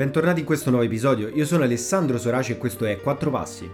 Bentornati in questo nuovo episodio, io sono Alessandro Soraci e questo è Quattro Passi.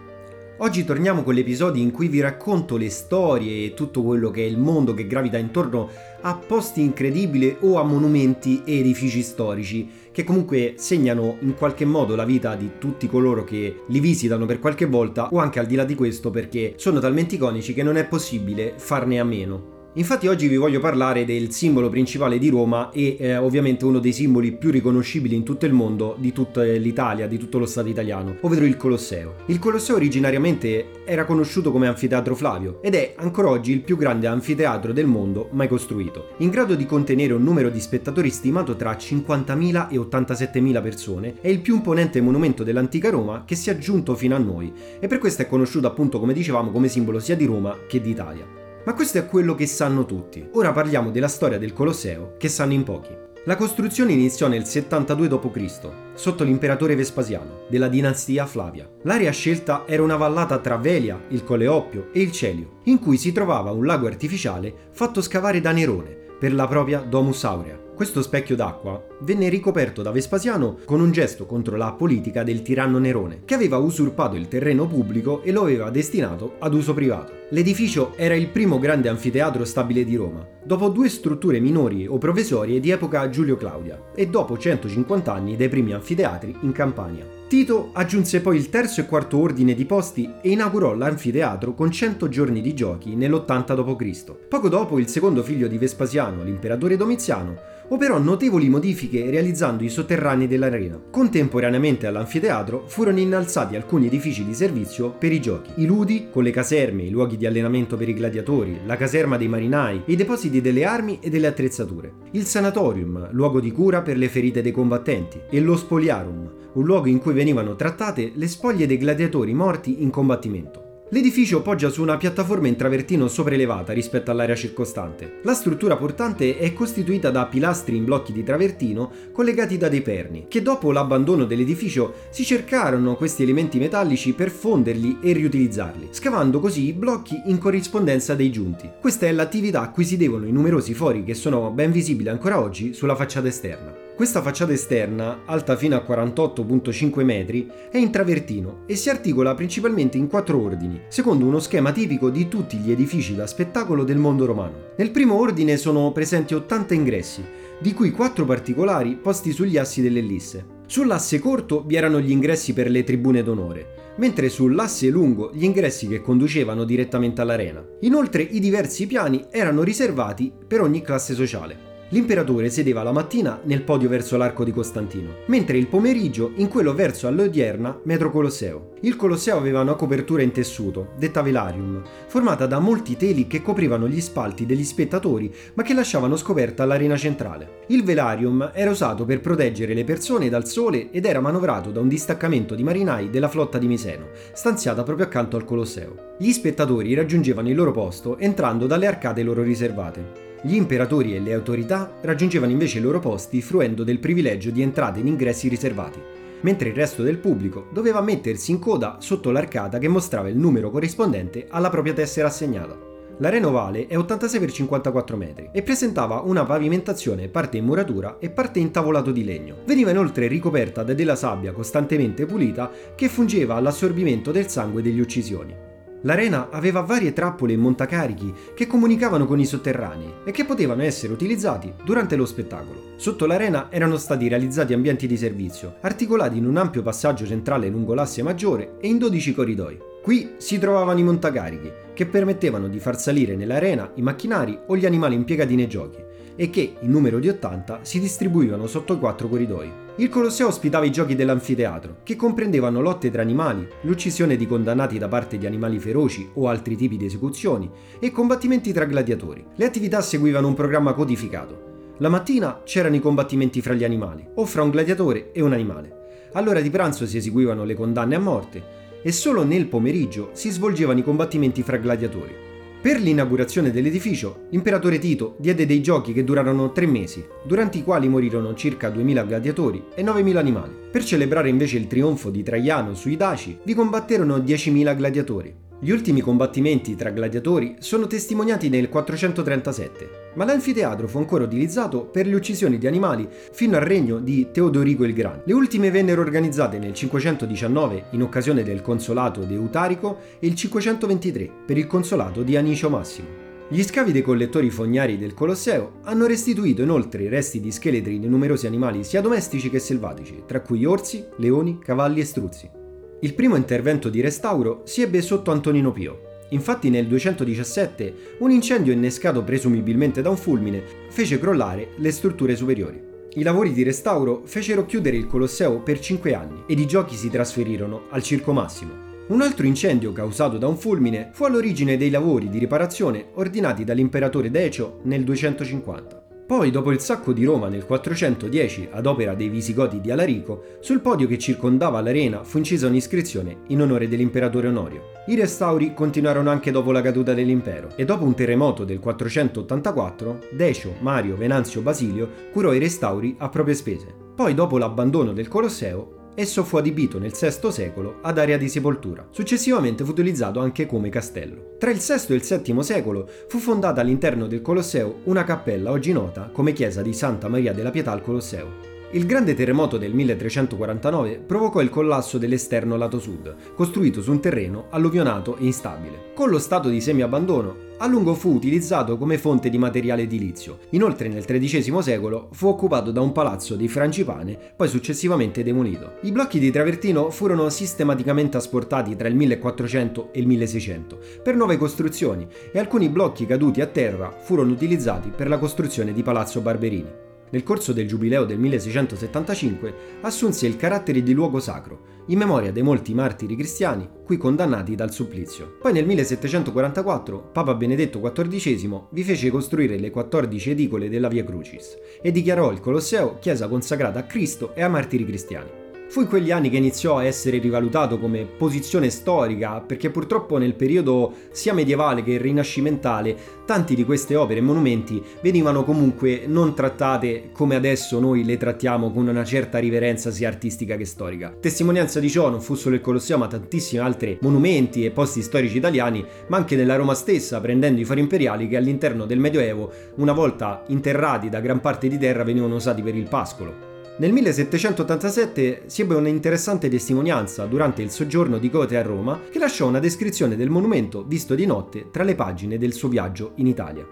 Oggi torniamo con l'episodio in cui vi racconto le storie e tutto quello che è il mondo che gravita intorno a posti incredibili o a monumenti e edifici storici che comunque segnano in qualche modo la vita di tutti coloro che li visitano per qualche volta o anche al di là di questo perché sono talmente iconici che non è possibile farne a meno. Infatti oggi vi voglio parlare del simbolo principale di Roma e eh, ovviamente uno dei simboli più riconoscibili in tutto il mondo, di tutta l'Italia, di tutto lo Stato italiano, ovvero il Colosseo. Il Colosseo originariamente era conosciuto come Anfiteatro Flavio ed è ancora oggi il più grande anfiteatro del mondo mai costruito, in grado di contenere un numero di spettatori stimato tra 50.000 e 87.000 persone, è il più imponente monumento dell'antica Roma che si è giunto fino a noi e per questo è conosciuto appunto come dicevamo come simbolo sia di Roma che d'Italia. Ma questo è quello che sanno tutti. Ora parliamo della storia del Colosseo, che sanno in pochi. La costruzione iniziò nel 72 d.C., sotto l'imperatore Vespasiano, della dinastia Flavia. L'area scelta era una vallata tra Velia, il Colle Oppio e il Celio, in cui si trovava un lago artificiale fatto scavare da Nerone per la propria Domus Aurea. Questo specchio d'acqua venne ricoperto da Vespasiano con un gesto contro la politica del tiranno Nerone, che aveva usurpato il terreno pubblico e lo aveva destinato ad uso privato. L'edificio era il primo grande anfiteatro stabile di Roma, dopo due strutture minori o provvisorie di epoca Giulio-Claudia e dopo 150 anni dai primi anfiteatri in Campania. Tito aggiunse poi il terzo e quarto ordine di posti e inaugurò l'anfiteatro con 100 giorni di giochi nell'80 d.C. Poco dopo il secondo figlio di Vespasiano, l'imperatore Domiziano, operò notevoli modifiche realizzando i sotterranei dell'arena. Contemporaneamente all'anfiteatro furono innalzati alcuni edifici di servizio per i giochi, i ludi con le caserme, i luoghi di allenamento per i gladiatori, la caserma dei marinai, i depositi delle armi e delle attrezzature, il sanatorium, luogo di cura per le ferite dei combattenti, e lo spoliarum, un luogo in cui venivano trattate le spoglie dei gladiatori morti in combattimento. L'edificio poggia su una piattaforma in travertino sopraelevata rispetto all'area circostante. La struttura portante è costituita da pilastri in blocchi di travertino collegati da dei perni, che dopo l'abbandono dell'edificio si cercarono questi elementi metallici per fonderli e riutilizzarli, scavando così i blocchi in corrispondenza dei giunti. Questa è l'attività a cui si devono i numerosi fori che sono ben visibili ancora oggi sulla facciata esterna. Questa facciata esterna, alta fino a 48.5 metri, è in travertino e si articola principalmente in quattro ordini, secondo uno schema tipico di tutti gli edifici da spettacolo del mondo romano. Nel primo ordine sono presenti 80 ingressi, di cui 4 particolari posti sugli assi dell'ellisse. Sull'asse corto vi erano gli ingressi per le tribune d'onore, mentre sull'asse lungo gli ingressi che conducevano direttamente all'arena. Inoltre i diversi piani erano riservati per ogni classe sociale. L'imperatore sedeva la mattina nel podio verso l'arco di Costantino, mentre il pomeriggio in quello verso all'odierna Metro Colosseo. Il Colosseo aveva una copertura in tessuto, detta velarium, formata da molti teli che coprivano gli spalti degli spettatori ma che lasciavano scoperta l'arena centrale. Il velarium era usato per proteggere le persone dal sole ed era manovrato da un distaccamento di marinai della flotta di Miseno, stanziata proprio accanto al Colosseo. Gli spettatori raggiungevano il loro posto entrando dalle arcate loro riservate. Gli imperatori e le autorità raggiungevano invece i loro posti fruendo del privilegio di entrate in ingressi riservati, mentre il resto del pubblico doveva mettersi in coda sotto l'arcata che mostrava il numero corrispondente alla propria tessera assegnata. L'arena ovale è 86 x 54 metri e presentava una pavimentazione parte in muratura e parte in tavolato di legno. Veniva inoltre ricoperta da della sabbia costantemente pulita che fungeva all'assorbimento del sangue degli uccisioni. L'arena aveva varie trappole e montacarichi che comunicavano con i sotterranei e che potevano essere utilizzati durante lo spettacolo. Sotto l'arena erano stati realizzati ambienti di servizio, articolati in un ampio passaggio centrale lungo l'asse maggiore e in 12 corridoi. Qui si trovavano i montacarichi, che permettevano di far salire nell'arena i macchinari o gli animali impiegati nei giochi, e che, in numero di 80, si distribuivano sotto i quattro corridoi. Il Colosseo ospitava i giochi dell'anfiteatro, che comprendevano lotte tra animali, l'uccisione di condannati da parte di animali feroci o altri tipi di esecuzioni, e combattimenti tra gladiatori. Le attività seguivano un programma codificato. La mattina c'erano i combattimenti fra gli animali, o fra un gladiatore e un animale. All'ora di pranzo si eseguivano le condanne a morte, e solo nel pomeriggio si svolgevano i combattimenti fra gladiatori. Per l'inaugurazione dell'edificio, l'imperatore Tito diede dei giochi che durarono tre mesi, durante i quali morirono circa 2000 gladiatori e 9000 animali. Per celebrare invece il trionfo di Traiano sui Daci, vi combatterono 10.000 gladiatori. Gli ultimi combattimenti tra gladiatori sono testimoniati nel 437, ma l'anfiteatro fu ancora utilizzato per le uccisioni di animali fino al regno di Teodorico il Grande. Le ultime vennero organizzate nel 519 in occasione del consolato de Utarico e il 523 per il consolato di Anicio Massimo. Gli scavi dei collettori fognari del Colosseo hanno restituito inoltre i resti di scheletri di numerosi animali sia domestici che selvatici, tra cui orsi, leoni, cavalli e struzzi. Il primo intervento di restauro si ebbe sotto Antonino Pio, Infatti nel 217 un incendio innescato presumibilmente da un fulmine fece crollare le strutture superiori. I lavori di restauro fecero chiudere il Colosseo per 5 anni ed i giochi si trasferirono al Circo Massimo. Un altro incendio causato da un fulmine fu all'origine dei lavori di riparazione ordinati dall'imperatore Decio nel 250. Poi, dopo il sacco di Roma nel 410 ad opera dei Visigoti di Alarico, sul podio che circondava l'arena fu incisa un'iscrizione in onore dell'imperatore Onorio. I restauri continuarono anche dopo la caduta dell'impero e dopo un terremoto del 484, Decio, Mario, Venanzio, Basilio curò i restauri a proprie spese. Poi, dopo l'abbandono del Colosseo, Esso fu adibito nel VI secolo ad area di sepoltura. Successivamente fu utilizzato anche come castello. Tra il VI e il VII secolo fu fondata all'interno del Colosseo una cappella oggi nota come chiesa di Santa Maria della Pietà al Colosseo. Il grande terremoto del 1349 provocò il collasso dell'esterno lato sud, costruito su un terreno alluvionato e instabile. Con lo stato di semi-abbandono, a lungo fu utilizzato come fonte di materiale edilizio. Inoltre nel XIII secolo fu occupato da un palazzo di Frangipane, poi successivamente demolito. I blocchi di travertino furono sistematicamente asportati tra il 1400 e il 1600 per nuove costruzioni e alcuni blocchi caduti a terra furono utilizzati per la costruzione di Palazzo Barberini nel corso del giubileo del 1675 assunse il carattere di luogo sacro, in memoria dei molti martiri cristiani qui condannati dal supplizio. Poi nel 1744 Papa Benedetto XIV vi fece costruire le 14 edicole della Via Crucis e dichiarò il Colosseo chiesa consacrata a Cristo e a martiri cristiani. Fu in quegli anni che iniziò a essere rivalutato come posizione storica, perché purtroppo nel periodo sia medievale che rinascimentale tanti di queste opere e monumenti venivano comunque non trattate come adesso noi le trattiamo con una certa riverenza sia artistica che storica. Testimonianza di ciò non fu solo il Colosseo, ma tantissimi altri monumenti e posti storici italiani, ma anche nella Roma stessa, prendendo i fori imperiali che all'interno del Medioevo, una volta interrati da gran parte di terra, venivano usati per il pascolo. Nel 1787 si ebbe una interessante testimonianza durante il soggiorno di Goethe a Roma che lasciò una descrizione del monumento visto di notte tra le pagine del suo viaggio in Italia.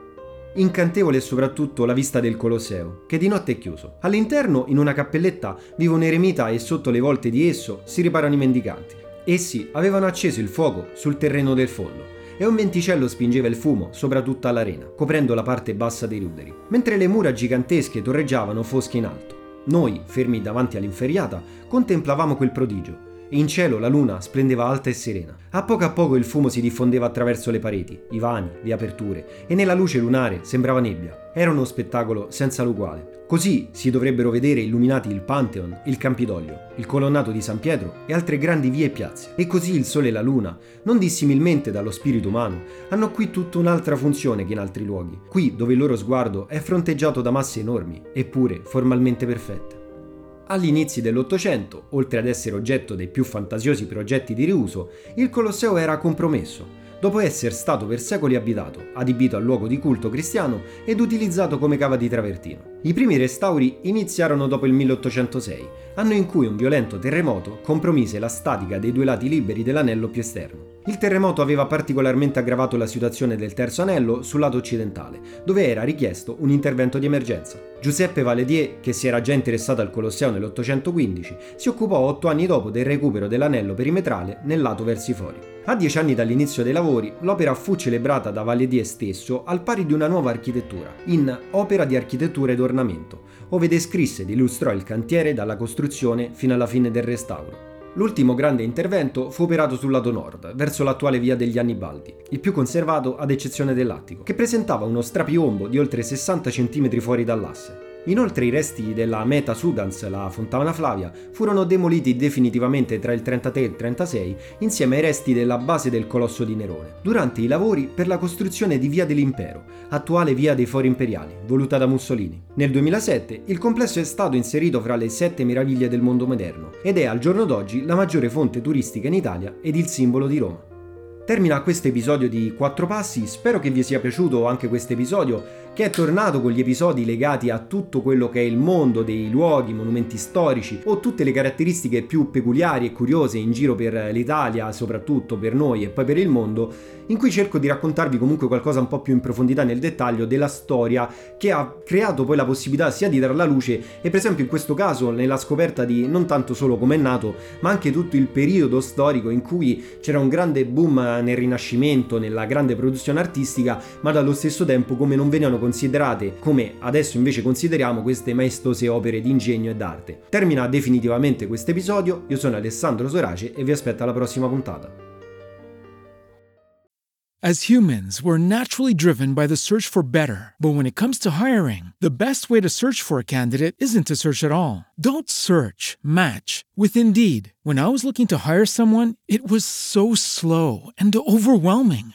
Incantevole è soprattutto la vista del Colosseo, che di notte è chiuso. All'interno, in una cappelletta, vive un eremita e sotto le volte di esso si riparano i mendicanti. Essi avevano acceso il fuoco sul terreno del fondo e un venticello spingeva il fumo sopra tutta l'arena, coprendo la parte bassa dei ruderi, mentre le mura gigantesche torreggiavano fosche in alto. Noi, fermi davanti all'inferiata, contemplavamo quel prodigio. In cielo la luna splendeva alta e serena. A poco a poco il fumo si diffondeva attraverso le pareti, i vani, le aperture, e nella luce lunare sembrava nebbia. Era uno spettacolo senza l'uguale. Così si dovrebbero vedere illuminati il Pantheon, il Campidoglio, il colonnato di San Pietro e altre grandi vie e piazze. E così il Sole e la Luna, non dissimilmente dallo spirito umano, hanno qui tutta un'altra funzione che in altri luoghi. Qui dove il loro sguardo è fronteggiato da masse enormi, eppure formalmente perfette. Agli inizi dell'Ottocento, oltre ad essere oggetto dei più fantasiosi progetti di riuso, il Colosseo era compromesso, dopo essere stato per secoli abitato, adibito al luogo di culto cristiano ed utilizzato come cava di travertino. I primi restauri iniziarono dopo il 1806, anno in cui un violento terremoto compromise la statica dei due lati liberi dell'anello più esterno. Il terremoto aveva particolarmente aggravato la situazione del terzo anello sul lato occidentale, dove era richiesto un intervento di emergenza. Giuseppe Valedier, che si era già interessato al Colosseo nell'815, si occupò otto anni dopo del recupero dell'anello perimetrale nel lato versi fuori. A dieci anni dall'inizio dei lavori, l'opera fu celebrata da Valedier stesso al pari di una nuova architettura, in Opera di architettura ed ornamento, ove descrisse ed illustrò il cantiere dalla costruzione fino alla fine del restauro. L'ultimo grande intervento fu operato sul lato nord, verso l'attuale via degli Annibaldi, il più conservato ad eccezione dell'attico, che presentava uno strapiombo di oltre 60 cm fuori dall'asse. Inoltre i resti della Meta Sudans, la Fontana Flavia, furono demoliti definitivamente tra il 33 e il 36 insieme ai resti della base del Colosso di Nerone, durante i lavori per la costruzione di Via dell'Impero, attuale Via dei Fori Imperiali, voluta da Mussolini. Nel 2007 il complesso è stato inserito fra le sette meraviglie del mondo moderno ed è al giorno d'oggi la maggiore fonte turistica in Italia ed il simbolo di Roma. Termina questo episodio di Quattro Passi, spero che vi sia piaciuto anche questo episodio che è tornato con gli episodi legati a tutto quello che è il mondo dei luoghi, monumenti storici o tutte le caratteristiche più peculiari e curiose in giro per l'Italia, soprattutto per noi e poi per il mondo, in cui cerco di raccontarvi comunque qualcosa un po' più in profondità nel dettaglio della storia che ha creato poi la possibilità sia di dare la luce e per esempio in questo caso nella scoperta di non tanto solo come è nato, ma anche tutto il periodo storico in cui c'era un grande boom nel Rinascimento, nella grande produzione artistica, ma dallo stesso tempo come non venivano considerate, come adesso invece consideriamo, queste maestose opere di ingegno e d'arte. Termina definitivamente questo episodio, io sono Alessandro Sorace e vi aspetto alla prossima puntata. As humans, we're naturally driven by the search for better. But when it comes to hiring, the best way to search for a candidate isn't to search at all. Don't search, match with Indeed. When I was looking to hire someone, it was so slow and overwhelming.